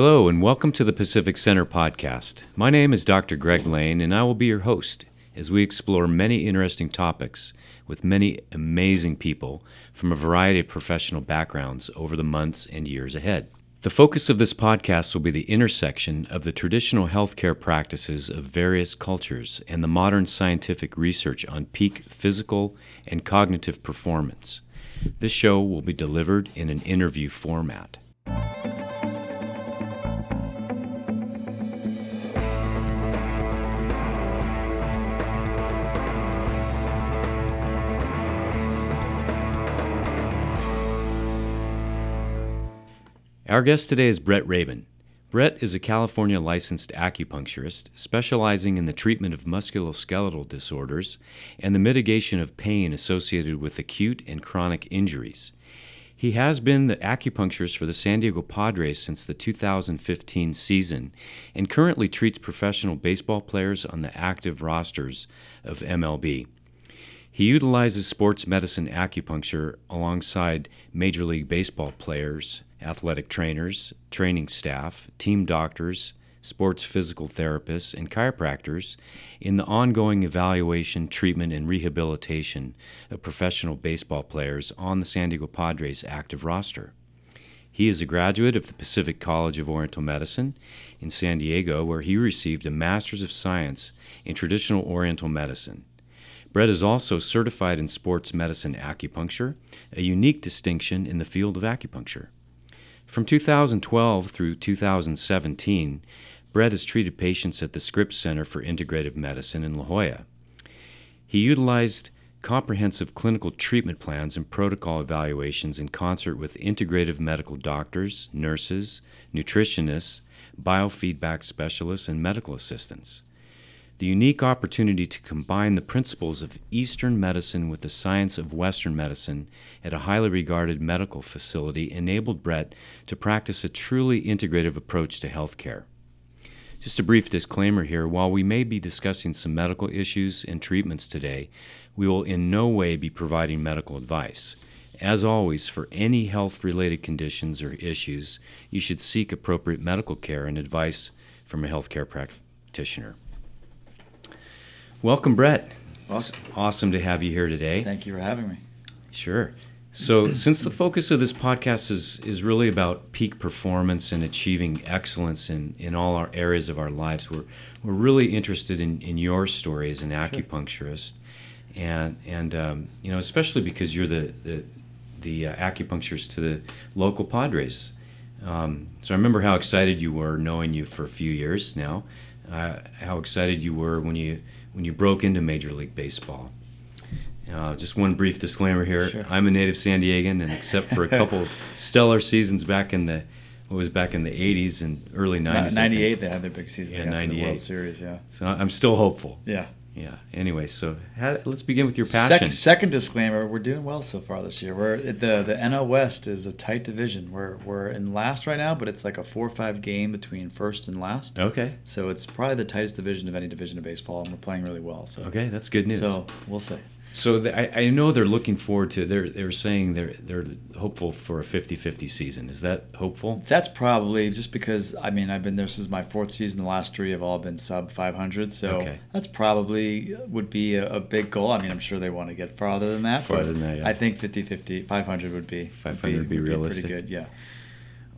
Hello, and welcome to the Pacific Center podcast. My name is Dr. Greg Lane, and I will be your host as we explore many interesting topics with many amazing people from a variety of professional backgrounds over the months and years ahead. The focus of this podcast will be the intersection of the traditional healthcare practices of various cultures and the modern scientific research on peak physical and cognitive performance. This show will be delivered in an interview format. Our guest today is Brett Rabin. Brett is a California licensed acupuncturist specializing in the treatment of musculoskeletal disorders and the mitigation of pain associated with acute and chronic injuries. He has been the acupuncturist for the San Diego Padres since the 2015 season and currently treats professional baseball players on the active rosters of MLB. He utilizes sports medicine acupuncture alongside Major League Baseball players athletic trainers, training staff, team doctors, sports physical therapists, and chiropractors in the ongoing evaluation, treatment, and rehabilitation of professional baseball players on the San Diego Padres active roster. He is a graduate of the Pacific College of Oriental Medicine in San Diego, where he received a Master's of Science in Traditional Oriental Medicine. Brett is also certified in sports medicine acupuncture, a unique distinction in the field of acupuncture. From 2012 through 2017, Brett has treated patients at the Scripps Center for Integrative Medicine in La Jolla. He utilized comprehensive clinical treatment plans and protocol evaluations in concert with integrative medical doctors, nurses, nutritionists, biofeedback specialists, and medical assistants. The unique opportunity to combine the principles of Eastern medicine with the science of Western medicine at a highly regarded medical facility enabled Brett to practice a truly integrative approach to healthcare. Just a brief disclaimer here while we may be discussing some medical issues and treatments today, we will in no way be providing medical advice. As always, for any health related conditions or issues, you should seek appropriate medical care and advice from a healthcare practitioner. Welcome, Brett. It's awesome to have you here today. Thank you for having me. Sure. So, since the focus of this podcast is, is really about peak performance and achieving excellence in, in all our areas of our lives, we're, we're really interested in, in your story as an acupuncturist. And, and um, you know, especially because you're the, the, the uh, acupuncturist to the local Padres. Um, so, I remember how excited you were knowing you for a few years now, uh, how excited you were when you when you broke into Major League Baseball. Uh, just one brief disclaimer here: sure. I'm a native San Diegan, and except for a couple stellar seasons back in the what was back in the 80s and early 90s. 98, they had their big season. Yeah, 98. World Series, yeah. So I'm still hopeful. Yeah. Yeah. Anyway, so how, let's begin with your passion. Second, second, disclaimer: We're doing well so far this year. We're the the NL West is a tight division. We're we're in last right now, but it's like a four or five game between first and last. Okay. So it's probably the tightest division of any division of baseball, and we're playing really well. So okay, that's good news. So we'll see. So the, I, I know they're looking forward to they're they're saying they're they're hopeful for a 50-50 season. Is that hopeful? That's probably just because I mean I've been there since my fourth season. The last three have all been sub 500, so okay. that's probably would be a, a, big goal. I mean I'm sure they want to get farther than that. Farther than that, yeah. I think 50-50, 500 would be 500 would be, would be realistic. pretty good, yeah.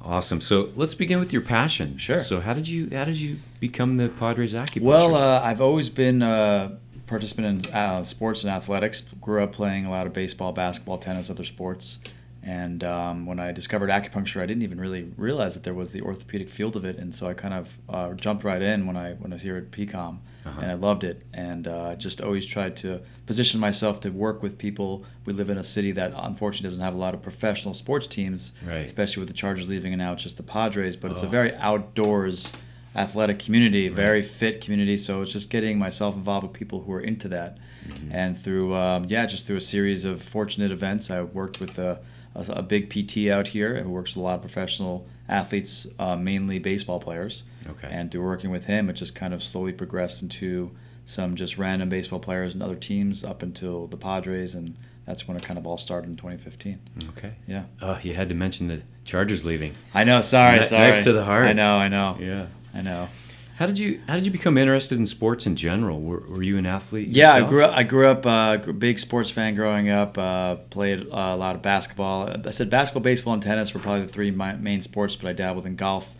Awesome. So let's begin with your passion. Sure. So how did you how did you become the Padres acupuncturist? Well, uh, I've always been. Uh, participant in uh, sports and athletics. Grew up playing a lot of baseball, basketball, tennis, other sports. And um, when I discovered acupuncture, I didn't even really realize that there was the orthopedic field of it, and so I kind of uh, jumped right in when I when I was here at PCOM, uh-huh. and I loved it. And uh, just always tried to position myself to work with people. We live in a city that unfortunately doesn't have a lot of professional sports teams, right. especially with the Chargers leaving, and now it's just the Padres. But oh. it's a very outdoors athletic community, right. very fit community. So it's just getting myself involved with people who are into that. Mm-hmm. And through, um, yeah, just through a series of fortunate events, I worked with a, a, a, big PT out here who works with a lot of professional athletes, uh, mainly baseball players. Okay. And through working with him, it just kind of slowly progressed into some just random baseball players and other teams up until the Padres. And that's when it kind of all started in 2015. Okay. Yeah. Oh, you had to mention the Chargers leaving. I know. Sorry, Kni- sorry. knife to the heart. I know. I know. Yeah. I know. How did you How did you become interested in sports in general? Were, were you an athlete? Yeah, I grew up. I grew up uh, big sports fan growing up. Uh, played uh, a lot of basketball. I said basketball, baseball, and tennis were probably the three main sports, but I dabbled in golf.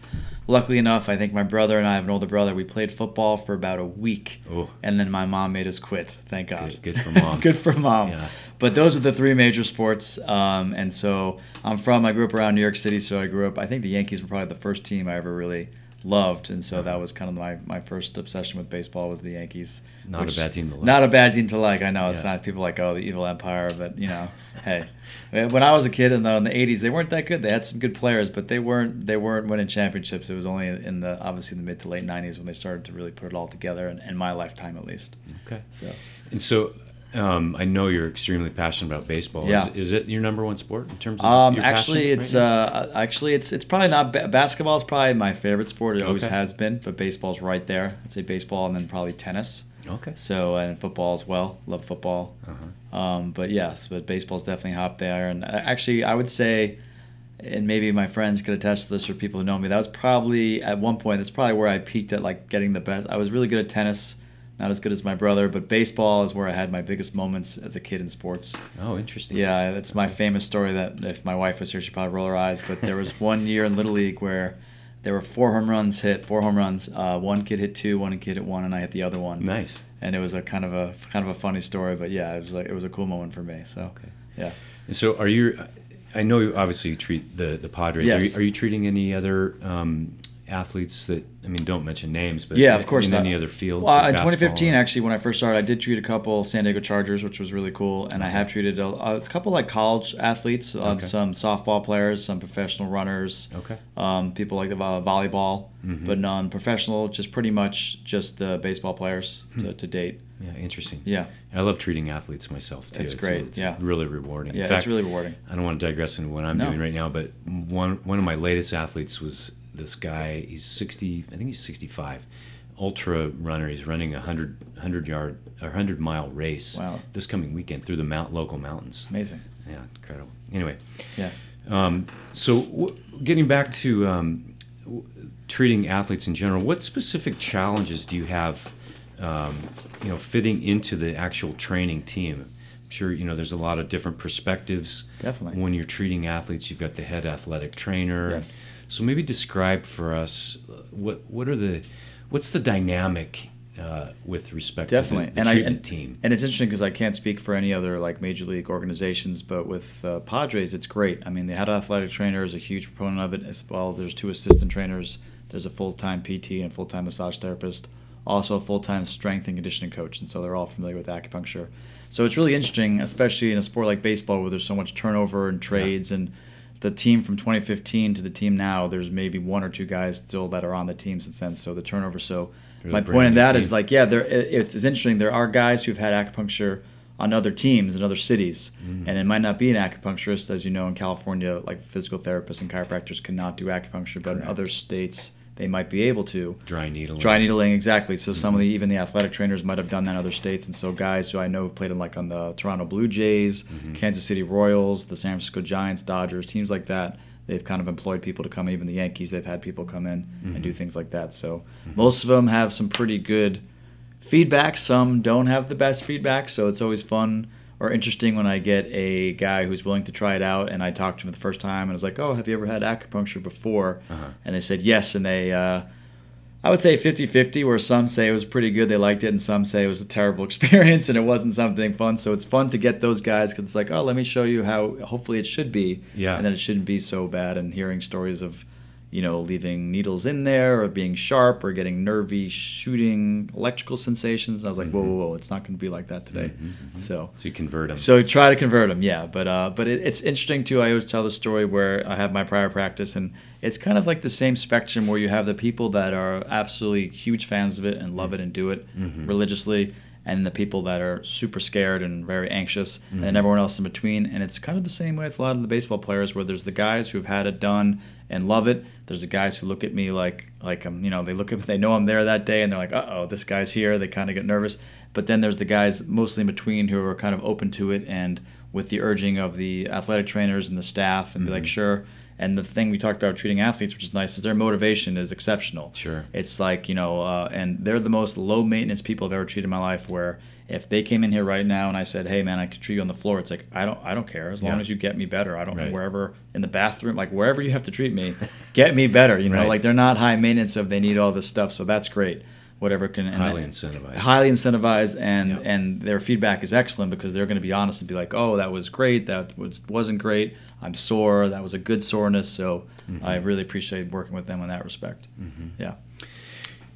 Luckily enough, I think my brother and I have an older brother. We played football for about a week, Oh, and then my mom made us quit. Thank God. good, good for mom. Good for mom. Yeah. But those are the three major sports. Um, and so I'm from. I grew up around New York City, so I grew up. I think the Yankees were probably the first team I ever really loved, and so that was kind of my, my first obsession with baseball was the Yankees. Not which- a bad team to like. Not a bad team to like. I know it's Yeah. not people like oh the evil empire, but you know, hey, when I was a kid in the, in the '80s, they weren't that good. They had some good players, but they weren't they weren't winning championships. It was only in the obviously in the mid to late '90s when they started to really put it all together, in, in my lifetime at least. Okay. So And so, um, I know you're extremely passionate about baseball. Yeah. Is, is it your number one sport in terms of? Um, actually, it's right uh, actually it's it's probably not ba- basketball. is probably my favorite sport. It always has been, but baseball's right there. I'd say baseball and then probably tennis. okay. So and football as well. Love football. Uh-huh. Um, but yes, but baseball's definitely up there. And uh, actually, I would say, and maybe my friends could attest to this or people who know me. That was probably at one point. That's probably where I peaked at like getting the best. I was really good at tennis. Not as good as my brother, but baseball is where I had my biggest moments as a kid in sports. Oh, interesting. Yeah, it's my famous story that if my wife was here, she'd probably roll her eyes. But there was one year in Little League where there were four home runs hit, four home runs. Uh, one kid hit two, one kid hit one, and I hit the other one. Nice. And it was a kind of a kind of a funny story, but yeah, it was like it was a cool moment for me. So Okay. yeah. And so, are you? I know you obviously you treat the the Padres. Are, Yes. you, are you treating any other um, athletes that? I mean, don't mention names, but Yeah, of course In not. any other fields? Well, like in 2015, or- actually, when I first started, I did treat a couple San Diego Chargers, which was really cool, and I have treated a, a couple like college athletes, uh, Okay. some softball players, some professional runners, Okay. um, people like the uh, volleyball, Mhm. but non-professional, just pretty much just the baseball players Hmm. to, to date. Yeah, interesting. Yeah, I love treating athletes myself too. It's It's, great, It's yeah. really rewarding. yeah, In fact, it's really rewarding. I don't want to digress into what I'm No. doing right now, but one one of my latest athletes was this guy. He's 60. I think he's 65. Ultra runner. He's running a 100 100 yard or 100 mile race Wow. this coming weekend through the mount local mountains. Amazing. Yeah, incredible. Anyway, Yeah. um, so w- getting back to um, w- treating athletes in general, what specific challenges do you have, um, you know, fitting into the actual training team? I'm sure you know there's a lot of different perspectives Definitely. when you're treating athletes. You've got the head athletic trainer. Yes. So maybe describe for us uh, what what are the what's the dynamic uh, with respect Definitely, to the, the and I treatment and, team? and it's interesting because I can't speak for any other like major league organizations, but with uh, Padres, it's great. I mean, the head athletic trainer is a huge proponent of it as well. There's two assistant trainers. There's a full time PT and full time massage therapist, also a full time strength and conditioning coach, and so they're all familiar with acupuncture. So it's really interesting, especially in a sport like baseball where there's so much turnover and trades and. The team from 2015 to the team now, there's maybe one or two guys still that are on the team since then. So the turnover. So my point in that is team. like yeah there it- it's, it's interesting there are guys who've had acupuncture on other teams in other cities Mm. and it might not be an acupuncturist as you know in california like physical therapists and chiropractors cannot do acupuncture but in other states they might be able to Dry needling. dry needling exactly so some of the Mm-hmm. even the athletic trainers might have done that in other states and so guys who i know have played in like on the toronto blue jays Mhm. kansas city royals the san francisco giants dodgers teams like that they've kind of employed people to come even the yankees they've had people come in and do things like that so Mhm. most of them have some pretty good feedback some don't have the best feedback so it's always fun or interesting when i get a guy who's willing to try it out and i talked to him the first time and I was like oh have you ever had acupuncture before Uh-huh. and they said yes and they uh, i would say 50-50 where some say it was pretty good they liked it and some say it was a terrible experience and it wasn't something fun so it's fun to get those guys because it's like oh let me show you how hopefully it should be Yeah. and then it shouldn't be so bad and hearing stories of you know leaving needles in there or being sharp or getting nervy shooting electrical sensations and i was like whoa Mhm. whoa whoa it's not going to be like that today Mhm, mhm. so So you convert them. so try to convert them, yeah. But uh, but it, it's interesting too. I always tell the story where I have my prior practice, and it's kind of like the same spectrum where you have the people that are absolutely huge fans of it and love it and do it Mhm. religiously, and the people that are super scared and very anxious, and everyone else in between. And it's kind of the same way with a lot of the baseball players, where there's the guys who've had it done and love it. There's the guys who look at me like like I'm, you know, they look at they know I'm there that day, and they're like, uh oh, this guy's here. They kind of get nervous. But then there's the guys mostly in between who are kind of open to it and with the urging of the athletic trainers and the staff, and be like, Mhm. sure. And the thing we talked about treating athletes, which is nice, is their motivation is exceptional. Sure. It's like you know, uh, and they're the most low maintenance people I've ever treated in my life. Where if they came in here right now and I said, "Hey man, I could treat you on the floor," it's like I don't, I don't care as long Yeah. as you get me better. I don't Right. wherever in the bathroom, like wherever you have to treat me, get me better. You know, Right. like they're not high maintenance of they need all this stuff, so that's great. Whatever can and Highly I- incentivized. highly incentivized and Yeah. and their feedback is excellent because they're going to be honest and be like oh that was great that was wasn't great i'm sore that was a good soreness so Mm-hmm. i really appreciate working with them in that respect yeah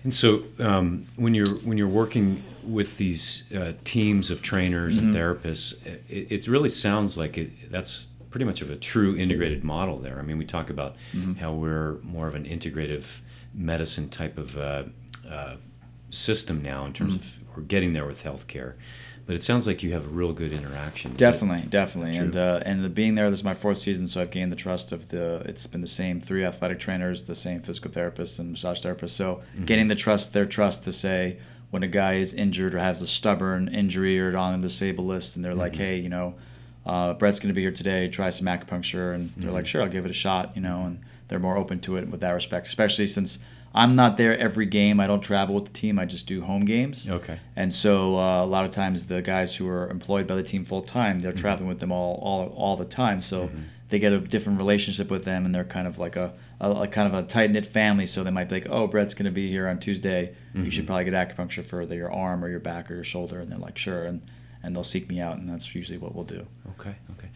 And so, um, when you're when you're working with these uh, teams of trainers Mm-hmm. and therapists, it, it really sounds like it, that's pretty much of a true integrated model there. I mean, we talk about Mm-hmm. how we're more of an integrative medicine type of uh, uh, system now in terms Mm-hmm. of we're getting there with healthcare, but it sounds like you have a real good interaction. Is it- definitely definitely and uh, and the, being there this is my fourth season so i've gained the trust of the it's been the same three athletic trainers the same physical therapists and massage therapists so Mm-hmm. gaining the trust their trust to say when a guy is injured or has a stubborn injury or on the disabled list and they're like Mm-hmm. hey you know uh, brett's going to be here today try some acupuncture and they're Mm-hmm. like sure i'll give it a shot you know and they're more open to it with that respect especially since i'm not there every game i don't travel with the team i just do home games Okay. and so uh, a lot of times the guys who are employed by the team full time, they're traveling with them all, all all the time. So they get a different relationship with them, and they're kind of like a, a, a kind of a tight knit family. So they might be like, "Oh, Brett's going to be here on Tuesday. You should probably get acupuncture for the, your arm or your back or your shoulder." And they're like, "Sure," and and they'll seek me out, and that's usually what we'll do. Okay. Okay.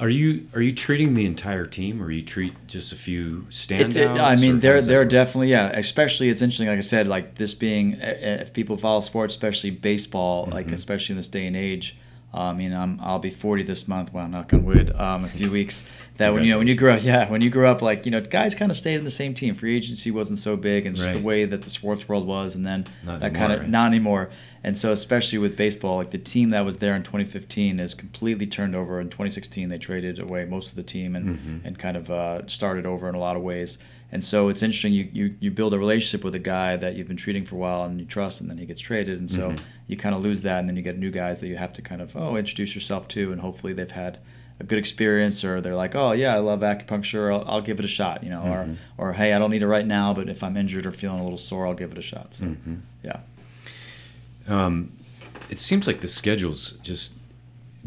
Are you are you treating the entire team, or you treat just a few standouts? it- I mean, they're they're definitely yeah. Especially it's interesting, like I said, like this being uh, uh, if people follow sports, especially baseball, like Mm-hmm. especially in this day and age. I mean, I'm I'll be 40 this month. Well, knock on wood. Um, a few weeks. That when you know when you grew up, yeah, when you grew up, like you know, guys kind of stayed in the same team. Free agency wasn't so big, and just Right. the way that the sports world was, and then Not that kind of right? not anymore. And so, especially with baseball, like the team that was there in 2015 is completely turned over. In 2016, they traded away most of the team and, Mhm. and kind of uh, started over in a lot of ways. And so it's interesting. You, you you build a relationship with a guy that you've been treating for a while and you trust, and then he gets traded, and so Mhm. you kind of lose that, and then you get new guys that you have to kind of oh introduce yourself to, and hopefully they've had a good experience, or they're like oh yeah I love acupuncture, I'll, I'll give it a shot, you know, Mhm. or or hey I don't need it right now, but if I'm injured or feeling a little sore, I'll give it a shot. So Mhm. yeah. Um, it seems like the schedule's just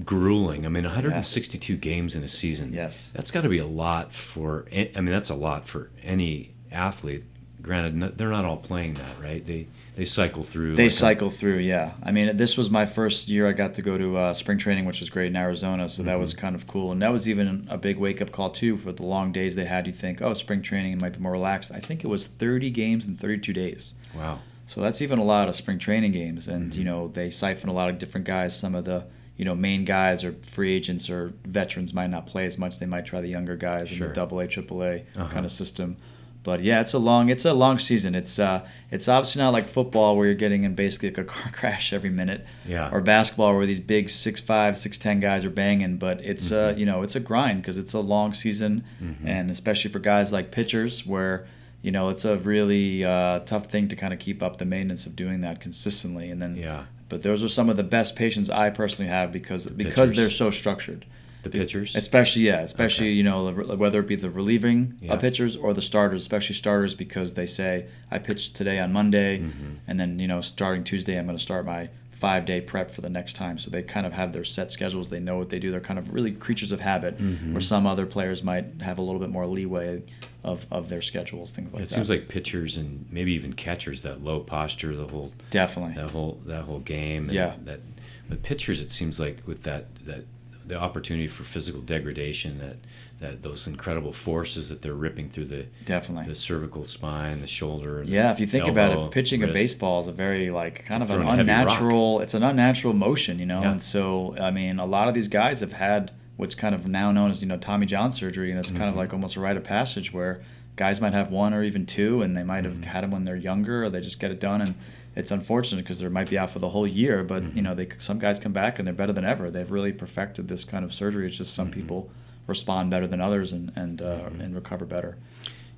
grueling. I mean, 162 games in a season. Yes. That's got to be a lot for. I mean, that's a lot for any athlete. Granted, they're not all playing that, right? They they cycle through. They like a- cycle through, yeah. I mean, this was my first year I got to go to uh, spring training, which was great in Arizona, so that was Mm-hmm. kind of cool. And that was even a big wake up call, too, for the long days they had. You think, oh, spring training might be more relaxed. I think it was 30 games in 32 days. Wow. So that's even a lot of spring training games. And, Mm-hmm. you know, they siphon a lot of different guys. Some of the, you know, main guys or free agents or veterans might not play as much. They might try the younger guys in the double A, triple A Uh-huh. kind of system. But yeah, it's a long it's a long season. It's uh it's obviously not like football where you're getting in basically like a car crash every minute. Yeah. Or basketball where these big six five, six ten guys are banging. But it's uh Mhm. you know it's a grind because it's a long season, Mhm. and especially for guys like pitchers where you know it's a really uh, tough thing to kind of keep up the maintenance of doing that consistently. And then Yeah. But those are some of the best patients I personally have because because pitchers. they're so structured. The pitchers. Especially yeah, especially Okay. you know whether it be the relieving Yeah. uh, pitchers or the starters, especially starters because they say I pitched today on Monday, Mhm. and then you know starting Tuesday I'm going to start my five day prep for the next time. So they kind of have their set schedules. They know what they do. They're kind of really creatures of habit. Mhm. Where some other players might have a little bit more leeway of, of their schedules, things like it that. It seems like pitchers and maybe even catchers that low posture, the whole definitely. that whole that whole game. and Yeah. That, but pitchers, it seems like with that that the opportunity for physical degradation, that that those incredible forces that they're ripping through the Definitely. the cervical spine, the shoulder. the Yeah, if you think about it, pitching a baseball is a very like kind of an throwing a heavy rock. unnatural. It's an unnatural motion, you know. Yeah. And so, I mean, a lot of these guys have had what's kind of now known as you know Tommy John surgery, and it's kind of Mhm. like almost a rite of passage where guys might have one or even two, and they might have Mhm. had them when they're younger, or they just get it done, and it's unfortunate because they might be out for the whole year. But Mhm. you know, they some guys come back and they're better than ever. They've really perfected this kind of surgery. It's just some Mhm. people respond better than others and and uh, Mhm. and recover better.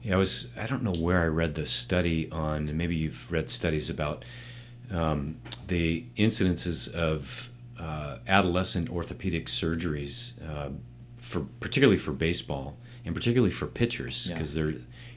Yeah, I was. I don't know where I read this study on, and maybe you've read studies about um, the incidences of uh, adolescent orthopedic surgeries uh, for particularly for baseball and particularly for pitchers because yeah. they're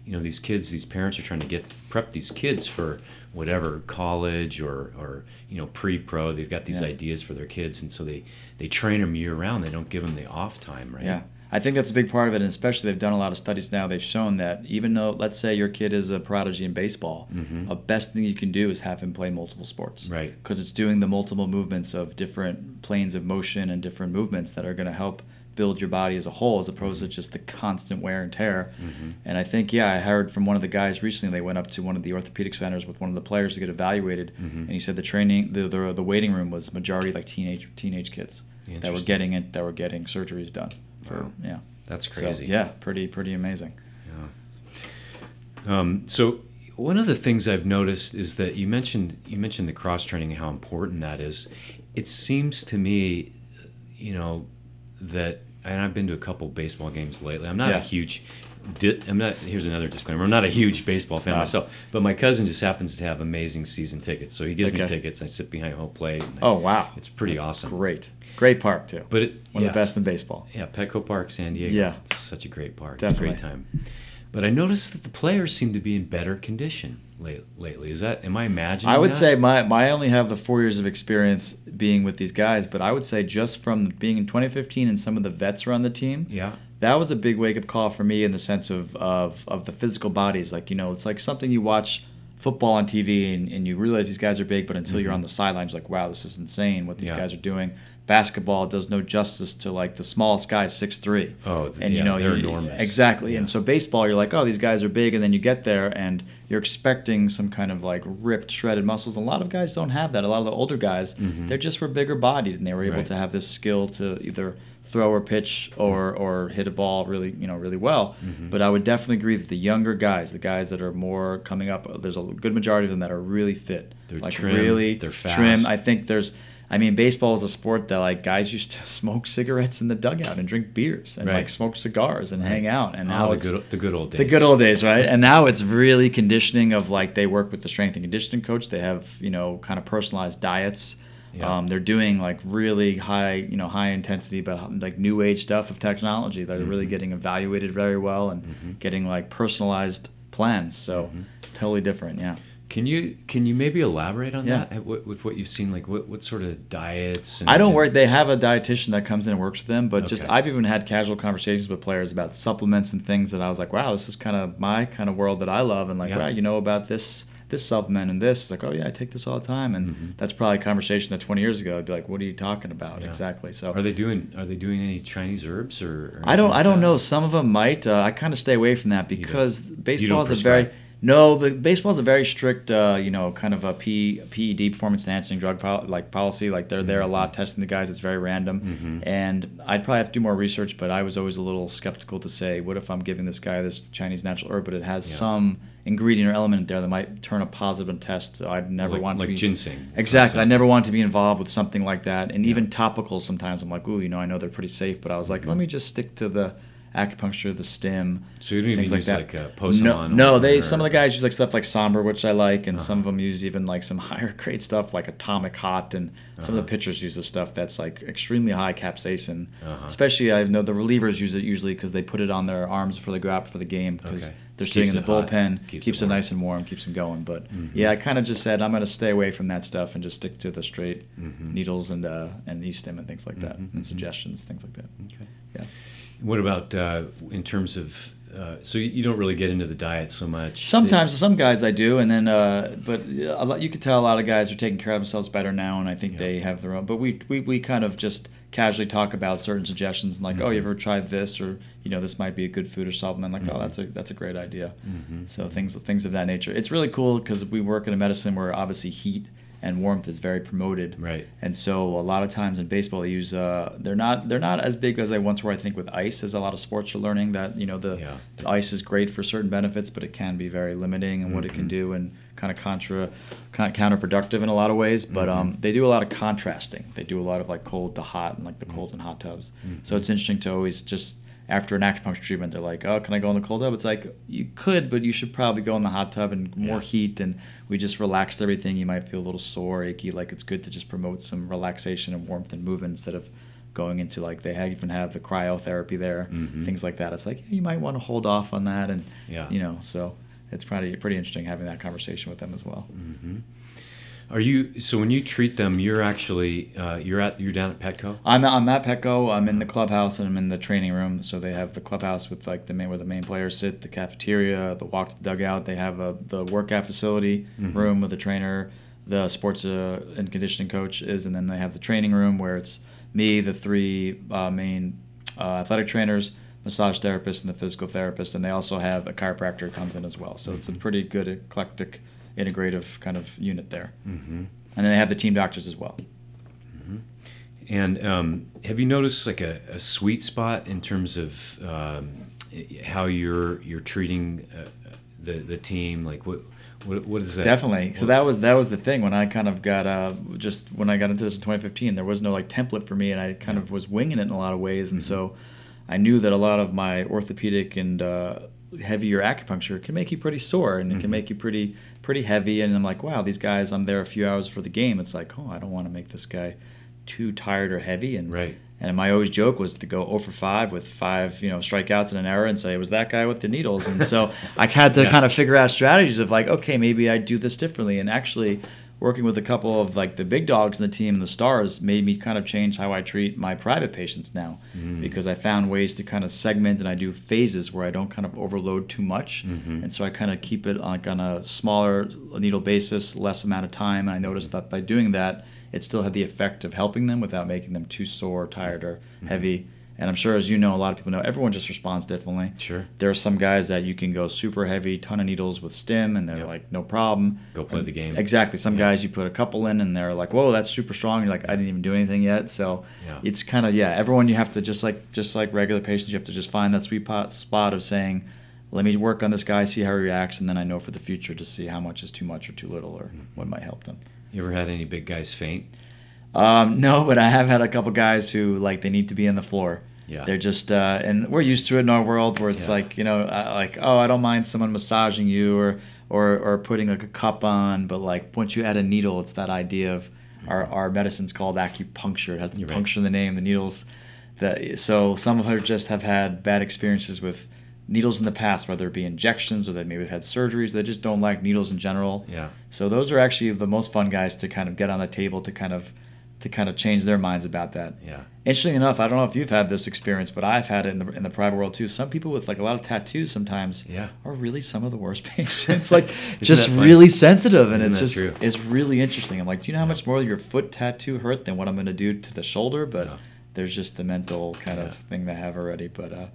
you know these kids these parents are trying to get prep these kids for whatever college or or you know pre-pro they've got these yeah. ideas for their kids and so they they train them year round they don't give them the off time right yeah I think that's a big part of it, and especially they've done a lot of studies now. They've shown that even though, let's say, your kid is a prodigy in baseball, mm-hmm. the best thing you can do is have him play multiple sports, right? Because it's doing the multiple movements of different planes of motion and different movements that are going to help build your body as a whole, as opposed mm-hmm. to just the constant wear and tear. Mm-hmm. And I think, yeah, I heard from one of the guys recently. They went up to one of the orthopedic centers with one of the players to get evaluated, mm-hmm. and he said the training, the, the the waiting room was majority like teenage teenage kids that were getting it, that were getting surgeries done. For wow. yeah. That's crazy. So, yeah, pretty pretty amazing. Yeah. Um, so one of the things I've noticed is that you mentioned you mentioned the cross training how important that is. It seems to me, you know, that and I've been to a couple baseball games lately. I'm not yeah. a huge I'm not. Here's another disclaimer. I'm not a huge baseball fan wow. myself, but my cousin just happens to have amazing season tickets, so he gives okay. me tickets. I sit behind home plate. oh wow, it's pretty That's awesome. Great. Great park too. But it, one yeah, of the best in baseball. Yeah, Petco Park, San Diego. Yeah, it's such a great park. Definitely. It's a great time. But I noticed that the players seem to be in better condition late, lately. Is that am I imagining? I would that? say my, my I only have the four years of experience being with these guys, but I would say just from being in 2015 and some of the vets are on the team. Yeah. That was a big wake up call for me in the sense of, of, of the physical bodies. Like, you know, it's like something you watch football on TV and, and you realize these guys are big, but until mm-hmm. you're on the sidelines, like, wow, this is insane what these yeah. guys are doing basketball does no justice to like the smallest guy six three. Oh, and yeah, you know they're you, enormous. Exactly, yeah. and so baseball, you're like, oh, these guys are big, and then you get there and you're expecting some kind of like ripped, shredded muscles. A lot of guys don't have that. A lot of the older guys, mm-hmm. they just were bigger bodied, and they were able right. to have this skill to either throw or pitch or or hit a ball really you know really well. Mm-hmm. But I would definitely agree that the younger guys, the guys that are more coming up, there's a good majority of them that are really fit. They're like trim, really they're fast. trim. I think there's I mean, baseball is a sport that like guys used to smoke cigarettes in the dugout and drink beers and right. like smoke cigars and right. hang out. And now oh, it's the good, the good old days. The good old days, right? and now it's really conditioning of like they work with the strength and conditioning coach. They have you know kind of personalized diets. Yeah. Um, they're doing like really high, you know, high intensity, but like new age stuff of technology that are mm-hmm. really getting evaluated very well and mm-hmm. getting like personalized plans. So mm-hmm. totally different, yeah. Can you can you maybe elaborate on yeah. that with what you've seen? Like what, what sort of diets? And, I don't work. They have a dietitian that comes in and works with them, but okay. just I've even had casual conversations with players about supplements and things that I was like, wow, this is kind of my kind of world that I love, and like, yeah. wow, you know about this this supplement and this. It's like, oh yeah, I take this all the time, and mm-hmm. that's probably a conversation that 20 years ago I'd be like, what are you talking about yeah. exactly? So are they doing are they doing any Chinese herbs or? or I don't I don't know. Some of them might. Uh, I kind of stay away from that because baseball is a very no, but baseball is a very strict, uh, you know, kind of a P, PED performance enhancing drug pol- like policy. Like they're mm-hmm. there a lot testing the guys. It's very random, mm-hmm. and I'd probably have to do more research. But I was always a little skeptical to say, what if I'm giving this guy this Chinese natural herb, but it has yeah. some ingredient or element there that might turn a positive test. So I'd never like, want to like be ginseng. Exactly, I never want to be involved with something like that. And yeah. even topicals, sometimes I'm like, ooh, you know, I know they're pretty safe, but I was like, mm-hmm. let me just stick to the acupuncture, the stim. So you don't even like use that. like uh, Po Sum On? No, no they or... some of the guys use like stuff like Sombra, which I like, and uh-huh. some of them use even like some higher grade stuff like Atomic Hot, and uh-huh. some of the uh-huh. pitchers use the stuff that's like extremely high capsaicin. Uh-huh. Especially I know the relievers use it usually because they put it on their arms before they go out for the game because. Okay. They're sitting in the bullpen, keeps, keeps it, it, nice and warm, keeps them going. But mm-hmm. yeah, I kind of just said I'm going to stay away from that stuff and just stick to the straight mm-hmm. needles and uh, and e-stim and things like that, mm-hmm. and mm-hmm. suggestions, things like that. Okay. Yeah. What about uh, in terms of? Uh, so you don't really get into the diet so much. Sometimes, some guys I do, and then, uh, but a lot, you could tell a lot of guys are taking care of themselves better now, and I think yeah. they have their own. But we, we, we kind of just casually talk about certain suggestions, and like, mm-hmm. oh, you ever tried this, or you know, this might be a good food or supplement. Like, oh, mm-hmm. oh, that's a that's a great idea. Mm-hmm. So things things of that nature. It's really cool because we work in a medicine where obviously heat and warmth is very promoted. Right. And so a lot of times in baseball they use uh, they're not they're not as big as they once were. I think with ice, as a lot of sports are learning that you know the, yeah. the ice is great for certain benefits, but it can be very limiting in mm-hmm. what it can mm-hmm. do and kind of contra kind of counterproductive in a lot of ways. But mm-hmm. um, they do a lot of contrasting. They do a lot of like cold to hot and like the cold and hot tubs. Mm-hmm. So it's interesting to always just after an acupuncture treatment, they're like, "Oh, can I go in the cold tub?" It's like you could, but you should probably go in the hot tub and more Yeah. heat. And we just relaxed everything. You might feel a little sore, achy. Like it's good to just promote some relaxation and warmth and movement instead of going into like they have, even have the cryotherapy there, Mhm. things like that. It's like yeah, you might want to hold off on that, and Yeah. you know, so it's pretty pretty interesting having that conversation with them as well. hmm Are you so when you treat them? You're actually uh, you're at you're down at Petco. I'm I'm at Petco. I'm in the clubhouse and I'm in the training room. So they have the clubhouse with like the main where the main players sit, the cafeteria, the walk to the dugout. They have a, the workout facility Mhm. room with the trainer, the sports uh, and conditioning coach is, and then they have the training room where it's me, the three uh, main uh, athletic trainers, massage therapist, and the physical therapist, and they also have a chiropractor comes in as well. So it's a Mhm. pretty good eclectic, integrative kind of unit there. Mm-hmm. And then they have the team doctors as well. And um, have you noticed like a, a sweet spot in terms of um, how you're you're treating uh, the the team? Like what what what is that? Definitely. So that was that was the thing when I kind of got uh, just when I got into this in 2015, there was no like template for me, and I kind of was winging it in a lot of ways, and Mhm. so I knew that a lot of my orthopedic and uh, heavier acupuncture can make you pretty sore, and it Mhm. can make you pretty pretty heavy. And I'm like, wow, these guys, I'm there a few hours for the game. It's like, oh, I don't want to make this guy too tired or heavy, and Right. and my always joke was to go 0 for 5 with five, you know, strikeouts and an error and say, it was that guy with the needles. And so I had to Yeah. kind of figure out strategies of like, okay, maybe I do this differently. And actually working with a couple of like the big dogs in the team and the stars made me kind of change how I treat my private patients now Mm. because I found ways to kind of segment and I do phases where I don't kind of overload too much. Mhm. And so I kind of keep it like on a smaller needle basis, less amount of time. And I noticed that by doing that, it still had the effect of helping them without making them too sore, tired, or Mhm. heavy. And I'm sure, as you know, a lot of people know, everyone just responds differently. Sure. There are some guys that you can go super heavy, ton of needles with stim, and they're Yep. like, no problem. Go play And- the game. Exactly. Some Yeah. guys you put a couple in, and they're like, whoa, that's super strong. You're like, I didn't even do anything yet. So Yeah. it's kind of yeah. Everyone you have to just like just like regular patients, you have to just find that sweet pot spot of saying, let me work on this guy, see how he reacts, and then I know for the future to see how much is too much or too little, or what might help them. You ever had any big guys faint? Um, no, but I have had a couple guys who like they need to be on the floor. Yeah. They're just, uh, and we're used to it in our world where it's Yeah. like, you know, uh, like, oh, I don't mind someone massaging you or, or, or putting like a cup on, but like once you add a needle, it's that idea of our, our medicine's called acupuncture. It has the You're right. puncture in the name, the needles. The, so some of us just have had bad experiences with needles in the past, whether it be injections or they maybe have had surgeries. They just don't like needles in general. Yeah. So those are actually the most fun guys to kind of get on the table to kind of to kind of change their minds about that. Yeah. Interesting enough, I don't know if you've had this experience, but I've had it in the in the private world too. Some people with like a lot of tattoos sometimes Yeah. are really some of the worst patients. like just really sensitive, and Isn't it's just true? it's really interesting. I'm like, do you know how Yeah. much more your foot tattoo hurt than what I'm going to do to the shoulder? But Yeah. there's just the mental kind of thing they have already. But uh,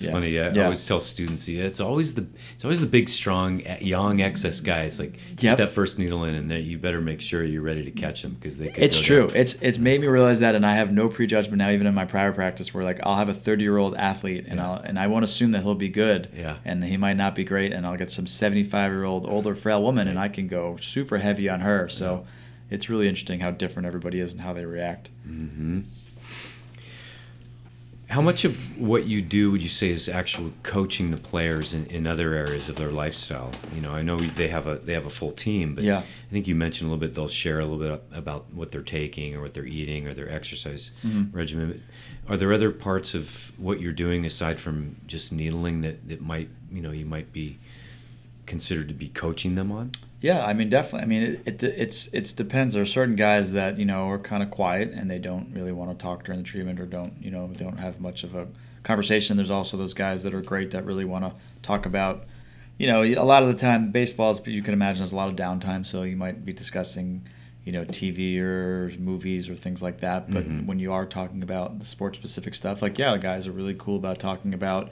It's Yeah. funny. I Yeah. always tell students, yeah, it's always the it's always the big, strong, young excess guy. It's like get that first needle in, and then you better make sure you're ready to catch them because they. Could It's true. down. It's it's made me realize that, and I have no prejudgment now, even in my private practice, where like I'll have a 30 year old athlete, and Yeah. I'll and I won't assume that he'll be good, Yeah. and he might not be great, and I'll get some 75 year old older frail woman, and I can go super heavy on her. So it's really interesting how different everybody is and how they react. hmm How much of what you do would you say is actual coaching the players in, in other areas of their lifestyle? You know, I know they have a they have a full team, but Yeah. I think you mentioned a little bit they'll share a little bit about what they're taking or what they're eating or their exercise Mhm. regimen. Are there other parts of what you're doing aside from just needling that, that might you know you might be considered to be coaching them on? Yeah, I mean, definitely. I mean, it, it it's it's depends. There are certain guys that you know are kind of quiet and they don't really want to talk during the treatment or don't you know don't have much of a conversation. There's also those guys that are great that really want to talk about. You know, a lot of the time, baseball is you can imagine there's a lot of downtime, so you might be discussing, you know, TV or movies or things like that. But Mhm. when you are talking about the sport specific stuff, like yeah, the guys are really cool about talking about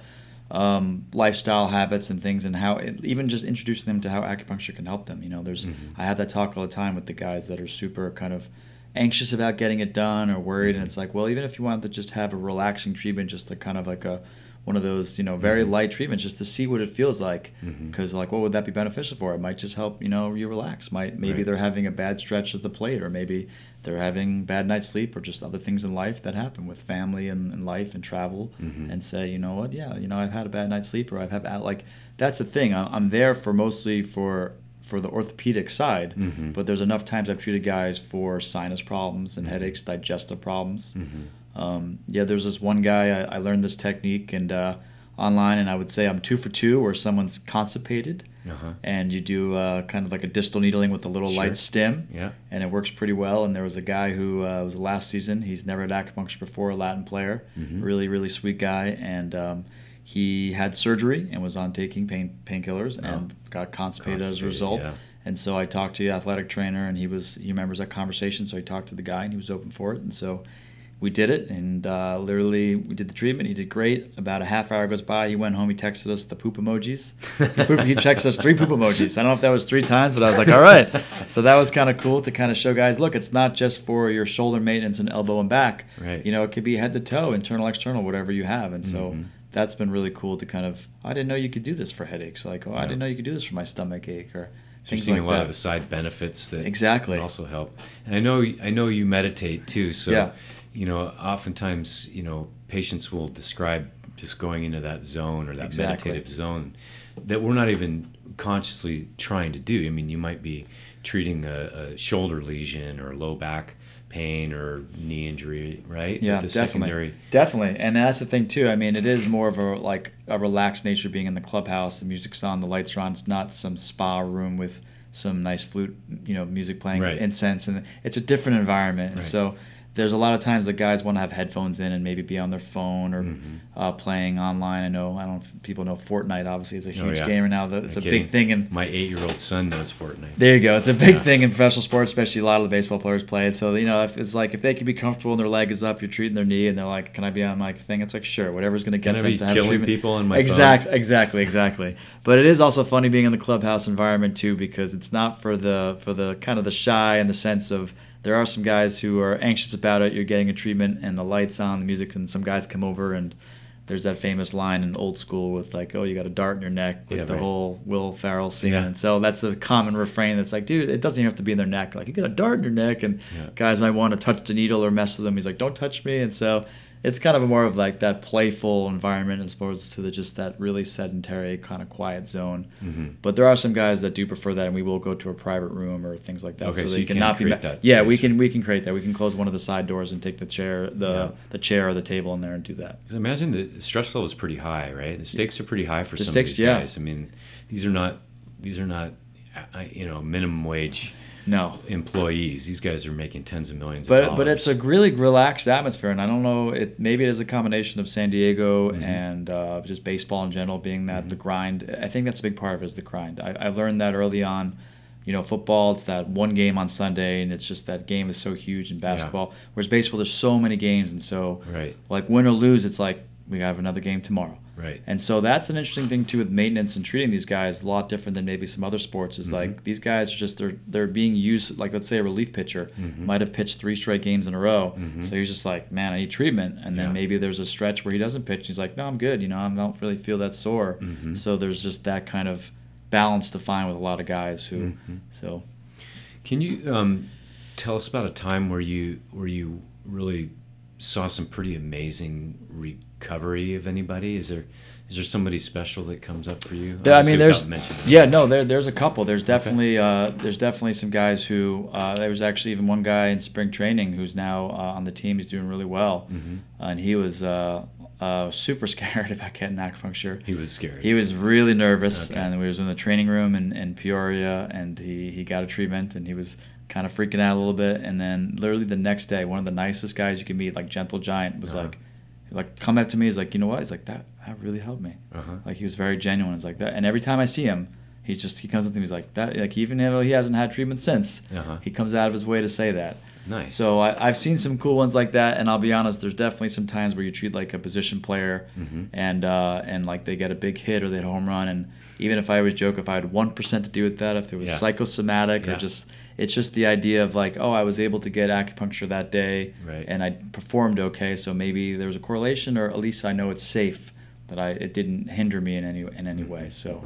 um, lifestyle habits and things and how even just introducing them to how acupuncture can help them you know there's Mhm. i have that talk all the time with the guys that are super kind of anxious about getting it done or worried Mhm. and it's like well even if you want to just have a relaxing treatment just like kind of like a one of those you know very Mm-hmm. light treatments just to see what it feels like because like what would that be beneficial for it might just help you know you relax might maybe Right. they're having a bad stretch of the plate or maybe they're having bad night's sleep or just other things in life that happen with family and, and life and travel Mhm. and say you know what yeah you know i've had a bad night's sleep or i've had like that's the thing I'm, I'm there for mostly for for the orthopedic side Mhm. but there's enough times i've treated guys for sinus problems and Mhm. headaches digestive problems Mhm. um, yeah, there's this one guy I, I learned this technique and uh, online, and I would say I'm two for two, where someone's constipated, Uh-huh. and you do uh, kind of like a distal needling with a little Sure. light stim, Yeah. and it works pretty well. And there was a guy who uh, was last season. He's never had acupuncture before, a Latin player, Mhm. really really sweet guy, and um, he had surgery and was on taking pain painkillers and got constipated, as a result. yeah. And so I talked to the athletic trainer, and he was he remembers that conversation. So he talked to the guy, and he was open for it. And so we did it, and uh, literally we did the treatment. He did great. About a half hour goes by. He went home. He texted us the poop emojis. he, poop, he texted us three poop emojis. I don't know if that was three times, but I was like, all right. So that was kind of cool to kind of show guys, look, it's not just for your shoulder maintenance and elbow and back. Right. You know, it could be head to toe, internal, external, whatever you have. And so Mhm. that's been really cool to kind of. I didn't know you could do this for headaches. Like, oh, I didn't know you could do this for my stomach ache or. So you're seeing like a lot that. of the side benefits that Exactly. also help. And I know I know you meditate too. So Yeah. You know, oftentimes you know patients will describe just going into that zone or that Exactly. meditative zone that we're not even consciously trying to do. I mean, you might be treating a, a shoulder lesion or low back pain or knee injury, right? Yeah, the definitely, secondary. definitely, and that's the thing too. I mean, it is more of a like a relaxed nature being in the clubhouse. The music's on, the lights are on. It's not some spa room with some nice flute, you know, music playing, Right. incense, and it's a different environment. And so there's a lot of times that guys want to have headphones in and maybe be on their phone or Mhm. uh, playing online. I know I don't know if people know Fortnite. Obviously, it's a Oh, huge yeah. gamer now. That it's No a kidding. big thing in My eight-year-old son knows Fortnite. there you go. It's a big Yeah. thing in professional sports, especially a lot of the baseball players play it. So you know, if it's like if they can be comfortable and their leg is up, you're treating their knee, and they're like, "Can I be on my thing?" It's like, sure, whatever's going to get Can them to have killing treatment. people on my exactly, exactly, exactly. But it is also funny being in the clubhouse environment too, because it's not for the for the kind of the shy and the sense of there are some guys who are anxious about it. You're getting a treatment, and the lights on, the music, and some guys come over and. There's that famous line in old school with like, "Oh, you got a dart in your neck," with Yeah, the right. whole Will Ferrell scene, Yeah. and so that's the common refrain. That's like, dude, it doesn't even have to be in their neck. Like, you got a dart in your neck, and Yeah. guys might want to touch the needle or mess with them. He's like, don't touch me, and so it's kind of a more of like that playful environment as opposed to the just that really sedentary kind of quiet zone. hmm But there are some guys that do prefer that, and we will go to a private room or things like that. Okay, so they you can not be. create ma- that yeah, we can we can create that. We can close one of the side doors and take the chair the Yeah. the chair or the table in there and do that. 'Cause imagine the the stress level is pretty high, right? The stakes are pretty high for The some stakes, of these yeah. guys. I mean, these are not these are not uh, you know minimum wage No, employees. These guys are making tens of millions. of but dollars. but it's a really relaxed atmosphere, and I don't know. It maybe it is a combination of San Diego Mhm. and uh, just baseball in general being that Mhm. the grind. I think that's a big part of it is the grind. I, I learned that early on. You know, football it's that one game on Sunday, and it's just that game is so huge in basketball. Whereas baseball, there's so many games, and so right, like win or lose, it's like we gotta have another game tomorrow. right. And so that's an interesting thing too with maintenance and treating these guys a lot different than maybe some other sports. Is Mhm. like these guys are just they're they're being used like let's say a relief pitcher Mhm. might have pitched three straight games in a row, Mhm. so he's just like man I need treatment, and then Yeah. maybe there's a stretch where he doesn't pitch. He's like no I'm good, you know I don't really feel that sore. Mhm. So there's just that kind of balance to find with a lot of guys who Mhm. so Can you um, tell us about a time where you where you really saw some pretty amazing recovery of anybody? Is there is there somebody special that comes up for you? There- I mean, there's yeah, no, there, there's a couple. There's definitely uh, there's definitely some guys who uh, there was actually even one guy in spring training who's now uh, on the team. He's doing really well, Mhm. and he was uh, uh, super scared about getting acupuncture. He was scared. He was really nervous, Okay. and we was in the training room in, in Peoria, and he, he got a treatment, and he was kind of freaking out a little bit. And then literally the next day, one of the nicest guys you can meet, like gentle giant, was Uh-huh. like, like come up to me. He's like, you know what? He's like that. That really helped me. uh-huh. Like he was very genuine. It's like that. And every time I see him, he's just he comes up to me. He's like that. Like even though he hasn't had treatment since, Uh-huh. he comes out of his way to say that. Nice. So I, I've seen some cool ones like that, and I'll be honest. There's definitely some times where you treat like a position player, Mhm. and uh, and like they get a big hit or they hit a home run, and even if I always joke if I had one percent to do with that, if it was Yeah. psychosomatic Yeah. or just it's just the idea of like oh I was able to get acupuncture that day, Right. and I performed okay, so maybe there was a correlation, or at least I know it's safe that I it didn't hinder me in any in any way. So,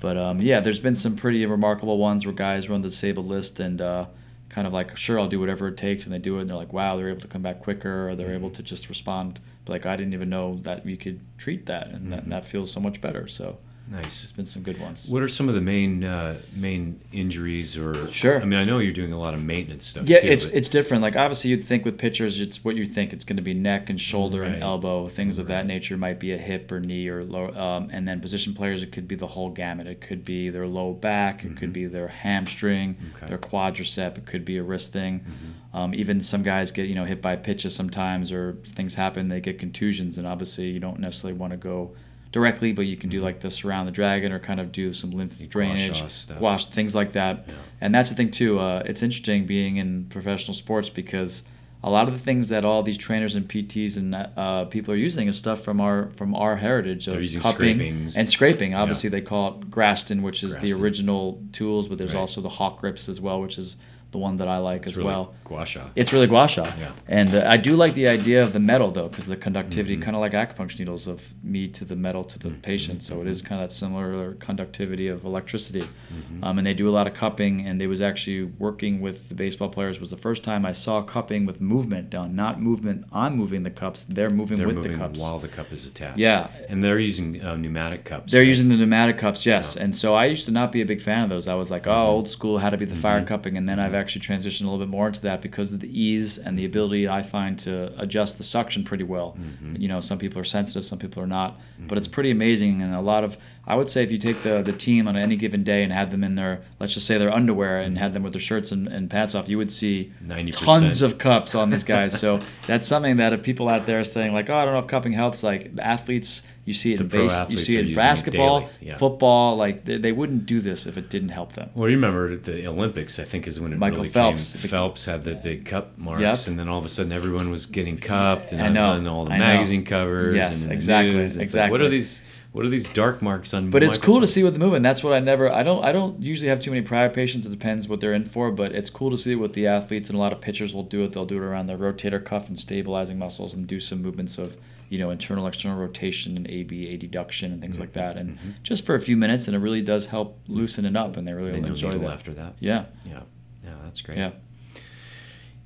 but um, yeah, there's been some pretty remarkable ones where guys run the disabled list and uh, kind of like sure I'll do whatever it takes, and they do it, and they're like wow they're able to come back quicker, or they're able to just respond. But like I didn't even know that you could treat that, and that, that feels so much better. So. Nice. It's been some good ones. What are some of the main uh, main injuries or? Sure. I mean, I know you're doing a lot of maintenance stuff. Yeah, too, it's but- it's different. Like obviously, you'd think with pitchers, it's what you think. It's going to be neck and shoulder Right. and elbow, things of that nature. Might be a hip or knee or low. Um, and then position players, it could be the whole gamut. It could be their low back. It could be their hamstring, Mm-hmm. Okay. their quadricep. It could be a wrist thing. Mm-hmm. Um, even some guys get you know hit by pitches sometimes, or things happen. They get contusions, and obviously you don't necessarily want to go directly, but you can do like the surround the dragon or kind of do some lymph. You drainage, gua sha stuff. wash things like that. Yeah. And that's the thing too. Uh, it's interesting being in professional sports because a lot of the things that all these trainers and PTs and uh, people are using is stuff from our from our heritage of cupping scrapings. and scraping. Obviously, they call it Graston, which is the original tools, but there's Right. also the HawkGrips as well, which is the one that I like It's as really well. gua sha. It's really gua sha. Yeah. And uh, I do like the idea of the metal though, because the conductivity, Mm-hmm. kind of like acupuncture needles, of me to the metal to the patient. So it is kind of that similar conductivity of electricity. Mm-hmm. Um, and they do a lot of cupping, and they was actually working with the baseball players. Was the first time I saw cupping with movement done, not movement. I'm moving the cups; they're moving They're with moving the cups. while the cup is attached. Yeah. and they're using uh, pneumatic cups. They're right? using the pneumatic cups, yes. Yeah. And so I used to not be a big fan of those. I was like, oh, old school, had to be the fire Mm-hmm. cupping. And then I've actually transitioned a little bit more into that because of the ease and the ability I find to adjust the suction pretty well. Mm-hmm. You know, some people are sensitive, some people are not. But it's pretty amazing. And a lot of, I would say if you take the, the team on any given day and had them in their, let's just say their underwear and had them with their shirts and, and pants off, you would see 90%. tons of cups on these guys. so that's something that if people out there are saying like, oh, I don't know if cupping helps, like athletes, you see it The in base, you see it in using it basketball, yeah. football. Like they, they wouldn't do this if it didn't help them. Well, you remember at the Olympics, I think, is when it Michael really Phelps. came. Phelps had the big cup marks, Yep. and then all of a sudden everyone was getting cupped, and I all of a all the I know. magazine covers. Yes, and exactly, news, it's like, what are these? What are these dark marks on? But it's cool to see with the movement. That's what I never. I don't. I don't usually have too many prior patients. It depends what they're in for. But it's cool to see what the athletes, and a lot of pitchers will do it. They'll do it around their rotator cuff and stabilizing muscles, and do some movements of you know internal external rotation and ABA deduction and things like that. And just for a few minutes, and it really does help loosen it up, and they really They enjoy that. after that. Yeah, Yeah, yeah, that's great. yeah.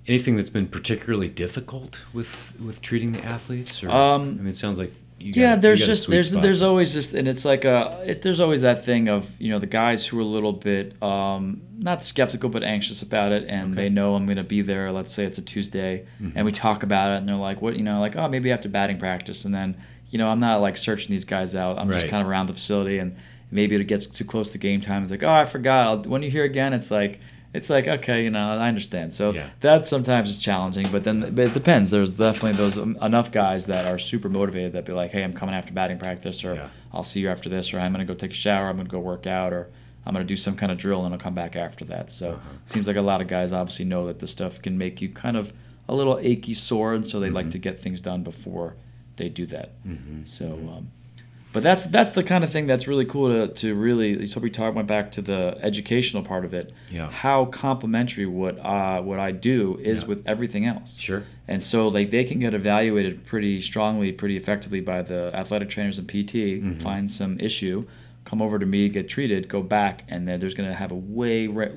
Anything that's been particularly difficult with with treating the athletes? Or, Um, I mean, it sounds like yeah, you there's just there's spot. there's always just and it's like a it, there's always that thing of you know the guys who are a little bit um, not skeptical but anxious about it and Okay. they know I'm gonna be there. Let's say it's a Tuesday Mm-hmm. and we talk about it and they're like, what you know, like oh maybe after batting practice and then you know I'm not like searching these guys out. I'm just kind of around the facility and maybe it gets too close to game time. It's like oh I forgot. I'll, when you hear again, it's like. It's like okay, you know, I understand. So Yeah. that sometimes is challenging, but then but it depends. There's definitely those um, enough guys that are super motivated that be like, hey, I'm coming after batting practice, or Yeah. I'll see you after this, or I'm gonna go take a shower, I'm gonna go work out, or I'm gonna do some kind of drill and I'll come back after that. So Uh-huh. it seems like a lot of guys obviously know that this stuff can make you kind of a little achy sore, and so they like Mhm. to get things done before they do that. Mhm. So, um, but that's that's the kind of thing that's really cool to, to really. So we talk went back to the educational part of it. Yeah. How complementary what uh, what I do is Yeah. with everything else. Sure. And so like they can get evaluated pretty strongly, pretty effectively by the athletic trainers and PT. Mhm. Find some issue, come over to me, get treated, go back, and then there's going to have a way ra-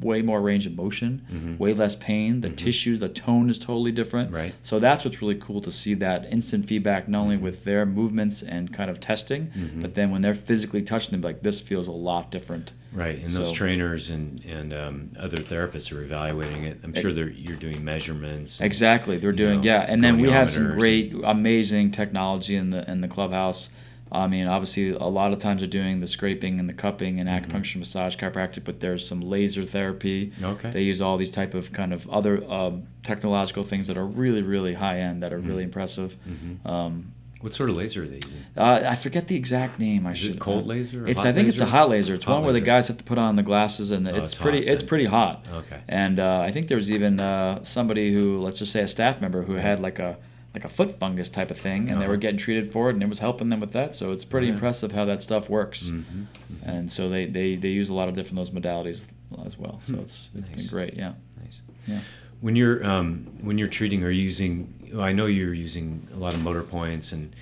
way more range of motion, Mhm. way less pain. The Mhm. tissue, the tone is totally different. Right. So that's what's really cool to see that instant feedback, not only with their movements and kind of testing, Mhm. but then when they're physically touching them, like this feels a lot different. Right, and those trainers and and um, other therapists are evaluating it. I'm sure they're you're doing measurements. and- Exactly, they're doing know, yeah, and then we have some great, amazing technology in the in the clubhouse. I mean, obviously, a lot of times they're doing the scraping and the cupping and Mm-hmm. acupuncture, massage, chiropractic, but there's some laser therapy. Okay. They use all these type of kind of other um, technological things that are really, really high end, that are really Mm-hmm. impressive. Mhm. Um, What sort of laser are they using? uh, I forget the exact name. I Is should it cold uh, laser or It's I think it's a hot laser. It's Hot one where the guys have to put on the glasses, and Oh, it's, it's pretty. hot it's pretty hot. Okay. And uh, I think there was even uh, somebody who, let's just say, a staff member who had like a like a foot fungus type of thing, and they were Uh-huh. getting treated for it, and it was helping them with that. So it's pretty Yeah. impressive how that stuff works. Mm-hmm. And so they, they, they use a lot of different those modalities as well. So Hmm. it's it's Nice. been great. Yeah. Nice. Yeah. When you're um, when you're treating or using, I know you're using a lot of motor points and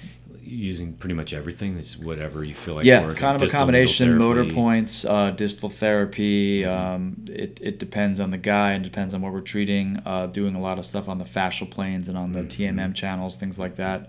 using pretty much everything. It's whatever you feel like. yeah, kind of a combination. Motor points, uh, distal therapy. Mm-hmm. Um, it, it depends on the guy and depends on what we're treating. Uh, doing a lot of stuff on the fascial planes and on the TMM channels, things like that. Uh,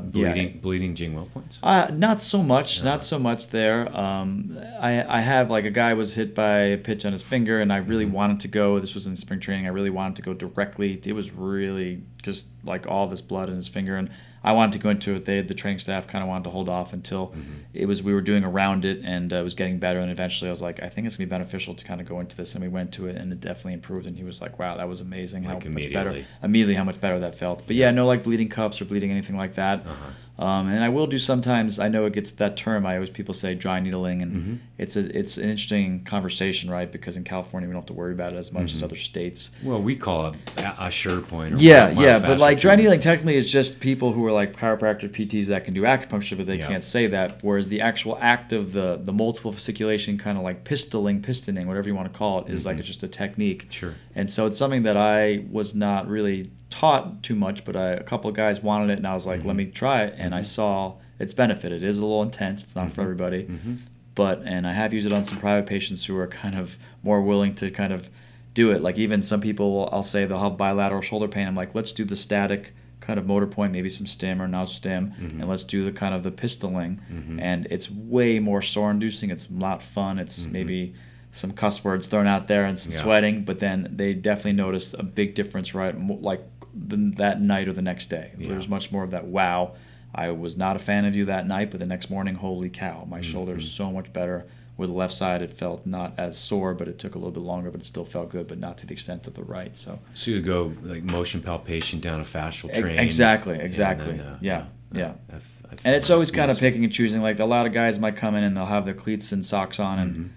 Mm-hmm. Bleeding, yeah. bleeding Jingwell points. Uh, not so much, not so much there. Um, I, I have like a guy was hit by a pitch on his finger, and I really Mm-hmm. wanted to go. This was in spring training. I really wanted to go directly. It was really just like all this blood in his finger, and I wanted to go into it. They, the training staff, kind of wanted to hold off until Mm-hmm. it was we were doing around it, and uh, it was getting better. And eventually, I was like, I think it's gonna be beneficial to kind of go into this, and we went to it, and it definitely improved. And he was like, Wow, that was amazing. How much better immediately. immediately how much better that felt. But yeah, no like bleeding cups or bleeding anything like that. Uh-huh. Um, and I will do sometimes. I know it gets that term. I always people say dry needling, and Mhm. it's a it's an interesting conversation, right? Because in California we don't have to worry about it as much as Mhm. other states. Well, we call it a, ashi point. Or Yeah, yeah, but like dry needling technically is just people who are like chiropractor PTs that can do acupuncture, but they Yeah. can't say that. Whereas the actual act of the the multiple fasciculation, kind of like pistoling, pistoning, whatever you want to call it, is like Mhm. it's just a technique. Sure. And so it's something that I was not really taught too much, but I, a couple of guys wanted it, and I was like, Mhm. let me try it, and I Mhm. saw its benefit. It is a little intense. It's not for Mhm. everybody, Mhm. but and I have used it on some private patients who are kind of more willing to kind of do it. Like even some people, will, I'll say they'll have bilateral shoulder pain. I'm like, let's do the static kind of motor point, maybe some stim or no stim, Mhm. and let's do the kind of the pistoling. Mhm. And it's way more sore inducing. It's not fun. It's maybe some cuss words thrown out there and some Yeah. sweating, but then they definitely noticed a big difference right like the, that night or the next day. Yeah. There's much more of that wow. I was not a fan of you that night, but the next morning, holy cow, my Mhm. shoulder's so much better. With the left side, it felt not as sore, but it took a little bit longer, but it still felt good, but not to the extent of the right. So So you go like motion palpation down a fascial train. exactly, exactly. then, uh, Yeah, yeah. I've- I've and it's always kind of picking and choosing. Like a lot of guys might come in and they'll have their cleats and socks on, and Mhm.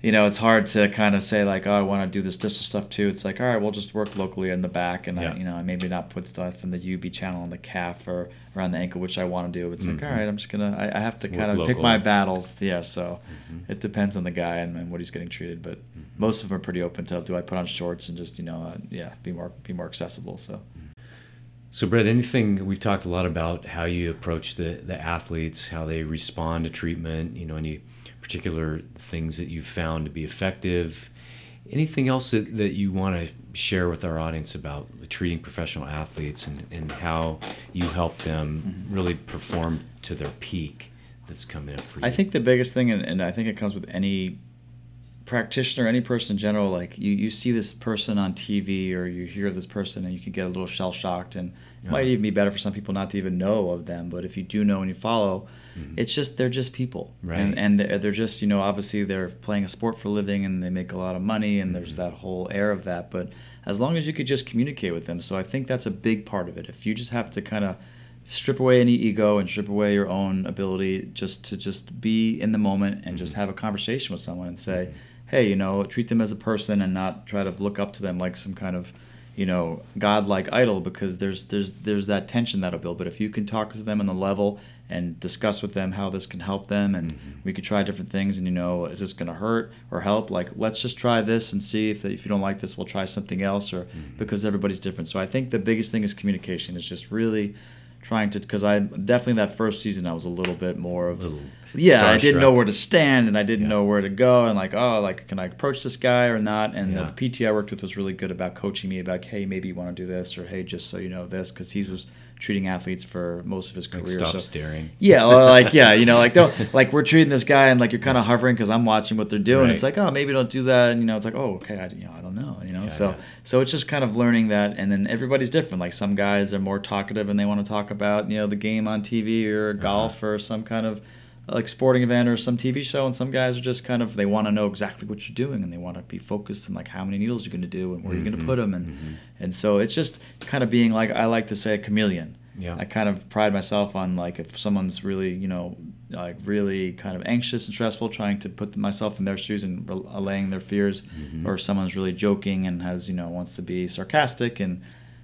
You know it's hard to kind of say like, oh, I want to do this distal stuff too. It's like, all right, we'll just work locally in the back, and Yeah. I, you know, maybe not put stuff in the UB channel on the calf or around the ankle, which I want to do. It's like, Mhm. all right, I'm just gonna, I, I have to Work kind of pick my battles. Yeah, so Mhm. it depends on the guy and, and what he's getting treated, but Mhm. most of them are pretty open to. Do I put on shorts and just you know, uh, yeah, be more be more accessible. So. So, Brett, anything we've talked a lot about how you approach the, the athletes, how they respond to treatment, you know, any particular things that you've found to be effective. Anything else that, that you want to share with our audience about treating professional athletes and, and how you help them Mhm. really perform to their peak that's coming up for you? I think the biggest thing, and, and I think it comes with any practitioner, any person in general, like you, you see this person on TV or you hear this person and you can get a little shell shocked and it might even be better for some people not to even know of them. But if you do know and you follow, Mhm. it's just, they're just people. Right. And, and they're, they're just, you know, obviously they're playing a sport for a living and they make a lot of money and there's Mhm. that whole air of that. But as long as you could just communicate with them. So I think that's a big part of it. If you just have to kind of strip away any ego and strip away your own ability just to just be in the moment and just Mhm. have a conversation with someone and say Mhm. hey you know treat them as a person and not try to look up to them like some kind of you know godlike idol because there's there's there's that tension that'll build but if you can talk to them on the level and discuss with them how this can help them and Mhm. we could try different things and you know is this going to hurt or help like let's just try this and see if if you don't like this we'll try something else or Mhm. because everybody's different so i think the biggest thing is communication is just really trying to because i definitely that first season i was a little bit more of Little yeah i didn't know where to stand and i didn't Yeah. know where to go and like oh like can i approach this guy or not and Yeah. the pt i worked with was really good about coaching me about hey maybe you want to do this or hey just so you know this because he was treating athletes for most of his Like, career stop so staring. yeah, well, like yeah, you know, like don't like we're treating this guy and like you're kind of hovering because I'm watching what they're doing. Right. It's like oh maybe don't do that, and you know it's like oh okay I you know I don't know you know Yeah, so yeah. so it's just kind of learning that and then everybody's different. Like some guys are more talkative and they want to talk about you know the game on TV or Uh-huh. golf or some kind of like sporting event or some TV show, and some guys are just kind of they want to know exactly what you're doing and they want to be focused on like how many needles you're going to do and where you're going to put them and mhm. and so it's just kind of being like I like to say a chameleon. Yeah. I kind of pride myself on like if someone's really you know like really kind of anxious and stressful, trying to put myself in their shoes and allaying their fears, Mhm. or someone's really joking and has you know wants to be sarcastic and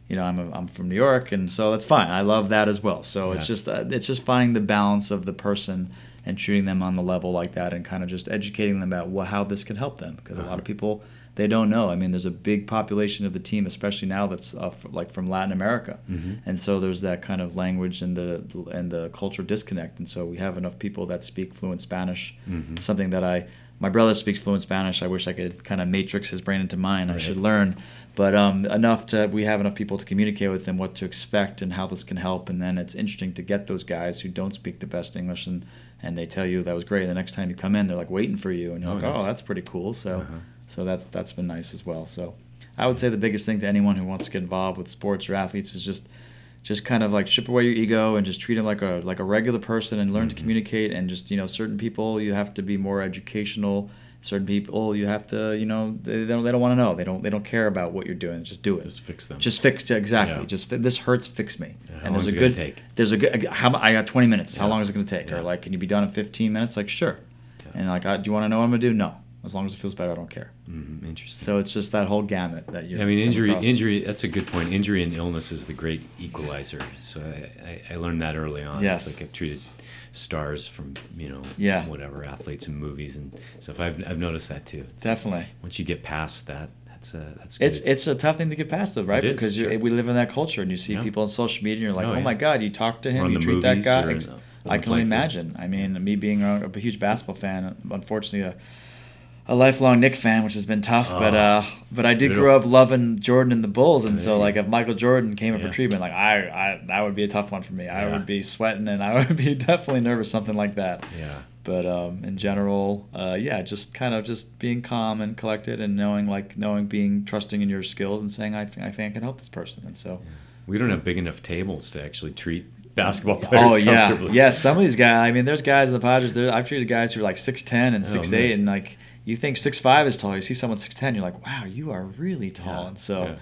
you know I'm a, I'm from New York and so that's fine. I love that as well. So it's just uh, it's just finding the balance of the person and treating them on the level like that and kind of just educating them about what, how this could help them because uh-huh. a lot of people they don't know. I mean, there's a big population of the team, especially now that's uh, f- like from Latin America, mm-hmm. and so there's that kind of language and the and the culture disconnect. And so we have enough people that speak fluent Spanish, mm-hmm. something that I my brother speaks fluent Spanish. I wish I could kind of matrix his brain into mine. Right. I should learn, but um, enough to we have enough people to communicate with them what to expect and how this can help. And then it's interesting to get those guys who don't speak the best English and and they tell you that was great. The next time you come in, they're like waiting for you, and you're oh, like, nice. oh, that's pretty cool. So. Uh-huh so that's that's been nice as well. So I would say the biggest thing to anyone who wants to get involved with sports or athletes is just just kind of like strip away your ego and just treat them like a like a regular person and learn mm-hmm. to communicate and just you know certain people you have to be more educational certain people you have to you know they don't they don't want to know they don't they don't care about what you're doing just do it just fix them just fix exactly yeah. just this hurts fix me yeah, and there's a good take? there's a good how I got 20 minutes yeah. how long is it going to take or like can you be done in 15 minutes like sure and like do you want to know what I'm going to do no as long as it feels better, I don't care. Mm, interesting. So it's just that whole gamut that you. I mean, injury, across. injury. That's a good point. Injury and illness is the great equalizer. So I, I, I learned that early on. Yes. It's like I've treated stars from you know yeah. whatever athletes and movies and stuff. I've, I've noticed that too. It's Definitely. once you get past that, that's a that's. Good. It's it's a tough thing to get past, though, right? It because sure. we live in that culture, and you see yeah. people on social media, and you're like, oh, oh yeah. my god, you talk to him, you treat that guy. I can only imagine. I mean, me being a, a huge basketball fan, unfortunately. A, a lifelong Knick fan, which has been tough. Oh, but uh, but I did grow up loving Jordan and the Bulls, and so like if Michael Jordan came in yeah. for treatment, like I, I that would be a tough one for me. I would be sweating, and I would be definitely nervous, something like that. Yeah. But um, in general, uh, yeah, just kind of just being calm and collected, and knowing like knowing being trusting in your skills, and saying I, th- I think I can help this person, and so. Yeah. We don't have big enough tables to actually treat basketball players. Comfortably. Oh yeah, yeah. Some of these guys. I mean, there's guys in the Padres. I've treated guys who are like six ten and oh, six oh, eight, and like you think six five is tall. You see someone six ten, you're like, wow, you are really tall. Yeah, and so, yeah.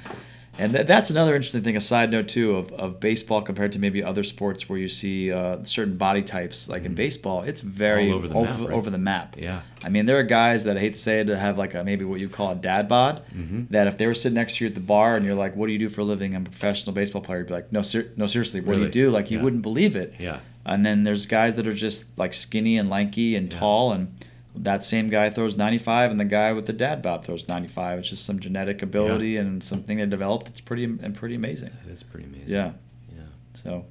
and th- that's another interesting thing. A side note too of, of baseball compared to maybe other sports where you see uh, certain body types. Like mm-hmm. in baseball, it's very All over the over, map. Right? Over the map. Yeah. I mean, there are guys that I hate to say it that have like a maybe what you call a dad bod. Mm-hmm. That if they were sitting next to you at the bar and you're like, "What do you do for a living?" I'm a professional baseball player. You'd be like, "No, ser- no, seriously, what really? do you do?" Like you yeah. wouldn't believe it. Yeah. And then there's guys that are just like skinny and lanky and tall and that same guy throws 95 and the guy with the dad bod throws 95 it's just some genetic ability yeah. and something they developed. It's pretty and pretty amazing. It is pretty amazing. Yeah. Yeah. So.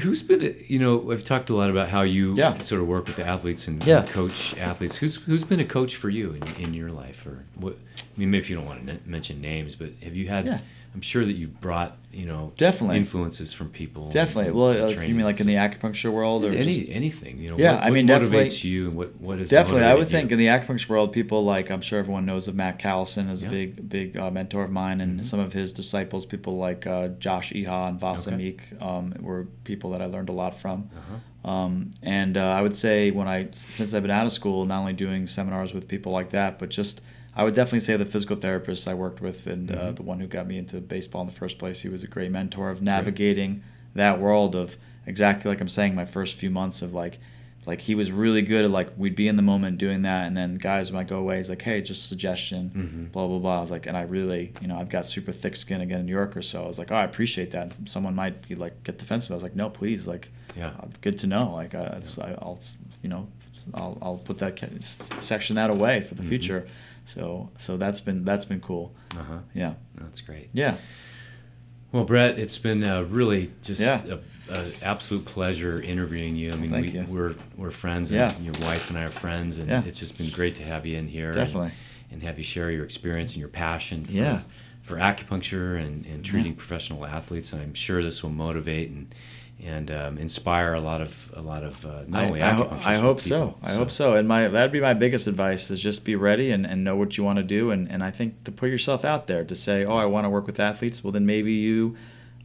Who's been you know i've talked a lot about how you yeah. sort of work with the athletes and, yeah. coach athletes. Who's who's been a coach for you in, in your life? Or what i mean maybe if you don't want to mention names but have you had. I'm sure that you've brought you know definitely influences from people. Definitely. And, well, and uh, you mean like in the acupuncture world, or any just, anything? You know, yeah. What, I mean, what motivates you, and what what is definitely. I would you? think in the acupuncture world, people like I'm sure everyone knows of Matt Callison as yeah. a big big uh, mentor of mine, and mm-hmm. some of his disciples, people like uh, Josh Iha and Vasa okay. Meek, um, were people that I learned a lot from. Uh-huh. Um, and uh, I would say when I since I've been out of school, not only doing seminars with people like that, but just I would definitely say the physical therapist I worked with and uh, mm-hmm. uh, the one who got me into baseball in the first place. He was a great mentor of navigating that world of exactly like I'm saying, my first few months of like, like he was really good at like we'd be in the moment doing that, and then guys might go away. He's like, hey, just suggestion, mm-hmm. blah blah blah. I was like, and I really, you know, I've got super thick skin again in New York or so. I was like, oh, I appreciate that. And someone might be like, get defensive. I was like, no, please, like, yeah, uh, good to know. Like, uh. I, will you know, I'll, I'll put that section that away for the mm-hmm. future. So so that's been that's been cool. Uh huh. Yeah. That's great. Yeah. Well, Brett, it's been uh, really just yeah. a, a, absolute pleasure interviewing you. I mean, Thank we, you. we're we're friends, and yeah. your wife and I are friends, and yeah. it's just been great to have you in here. Definitely. And, and have you share your experience and your passion for, yeah. for acupuncture and, and treating professional athletes. And I'm sure this will motivate and and um, inspire a lot of a lot of uh, not I, only I, ho- I hope so. I hope so. And my that'd be my biggest advice is just be ready and, and know what you want to do. And, and I think to put yourself out there to say, oh, I want to work with athletes. Well, then maybe you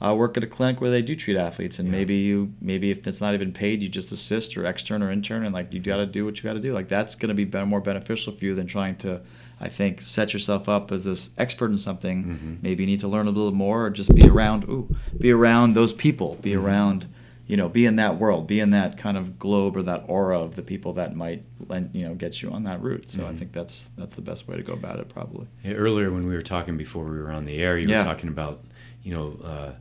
uh, work at a clinic where they do treat athletes, and yeah. maybe you maybe if it's not even paid, you just assist or extern or intern, and like you got to do what you got to do. Like that's going to be better, more beneficial for you than trying to I think set yourself up as this expert in something. Mm-hmm. Maybe you need to learn a little more, or just be around. Ooh, be around those people. Be mm-hmm. around, you know, be in that world. Be in that kind of globe or that aura of the people that might, you know, get you on that route. So mm-hmm. I think that's that's the best way to go about it, probably. Yeah, earlier when we were talking before we were on the air, you yeah. were talking about, you know. Uh,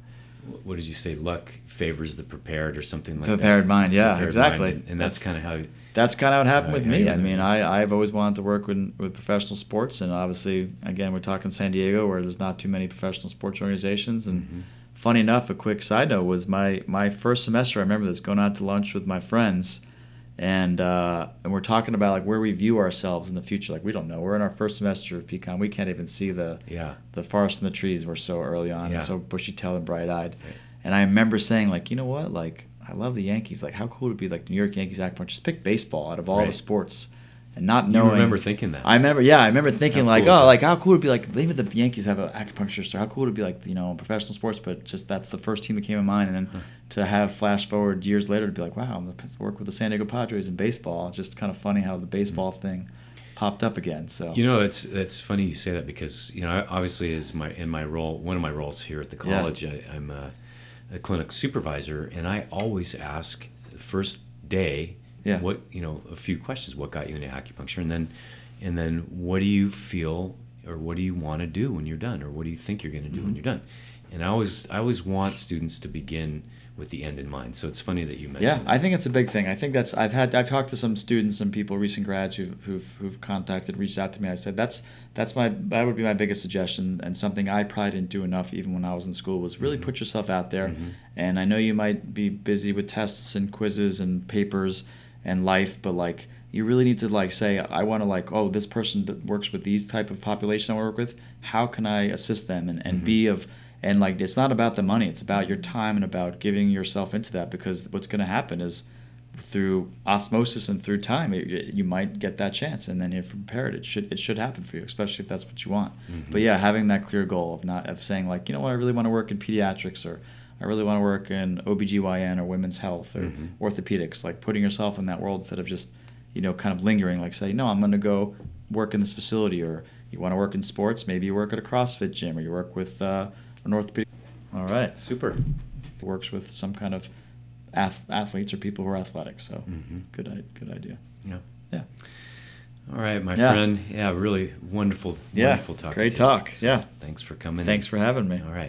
what did you say? Luck favors the prepared, or something like prepared that. Prepared mind. Yeah, Prepared exactly. mind, and, and that's, kind of how. That's kind of what happened with me. I mean. I I've always wanted to work with with professional sports, and obviously, again, we're talking San Diego, where there's not too many professional sports organizations. And Mhm. funny enough, a quick side note was my my first semester. I remember this going out to lunch with my friends, and uh, and we're talking about like where we view ourselves in the future. Like we don't know. We're in our first semester of PCOM. We can't even see the Yeah. the forest and the trees. We're so early on Yeah. and so bushy tailed and bright eyed. Right. And I remember saying like, you know what, like I love the Yankees. Like how cool would it be like the New York Yankees acupuncture? Just pick baseball out of all Right. the sports, and not knowing. You remember thinking that? I remember, yeah, I remember thinking How like, cool oh, like how cool would it be like maybe the Yankees have an acupuncturist, or how cool would it be like you know professional sports, but just that's the first team that came to mind, and then. To have flash forward years later to be like, wow, I'm gonna work with the San Diego Padres in baseball. It's just kind of funny how the baseball thing popped up again. So You know, it's it's funny you say that because you know, obviously, as my in my role, one of my roles here at the Yeah. college, I, I'm a, a clinic supervisor, and I always ask the first day, Yeah. what you know, a few questions. What got you into acupuncture, and then, and then, what do you feel, or what do you want to do when you're done, or what do you think you're going to do when Mhm. you're done? And I always I always want students to begin with the end in mind. So it's funny that you mentioned. Yeah, that. I think it's a big thing. I think that's I've had I've talked to some students, some people, recent grads who've who've, who've contacted, reached out to me. I said that's that's my that would be my biggest suggestion, and something I probably didn't do enough even when I was in school was really Mhm. put yourself out there. Mhm. And I know you might be busy with tests and quizzes and papers and life, but like you really need to like say I want to like oh this person that works with these type of population I work with. How can I assist them and, and Mhm. be of and like it's not about the money it's about your time and about giving yourself into that because what's going to happen is through osmosis and through time it, you might get that chance and then if you're prepared it should it should happen for you especially if that's what you want Mhm. but yeah having that clear goal of not of saying like you know what i really want to work in pediatrics or i really want to work in obgyn or women's health or Mhm. orthopedics like putting yourself in that world instead of just you know kind of lingering like say no i'm going to go work in this facility or you want to work in sports maybe you work at a crossfit gym or you work with uh, an orthopedic all right super. works with some kind of ath- athletes or people who are athletic so Mhm. good good idea Yeah. yeah All right, my Yeah. friend. Yeah, really wonderful, yeah wonderful talking. great you. talk yeah Thanks for coming. thanks for having me All right.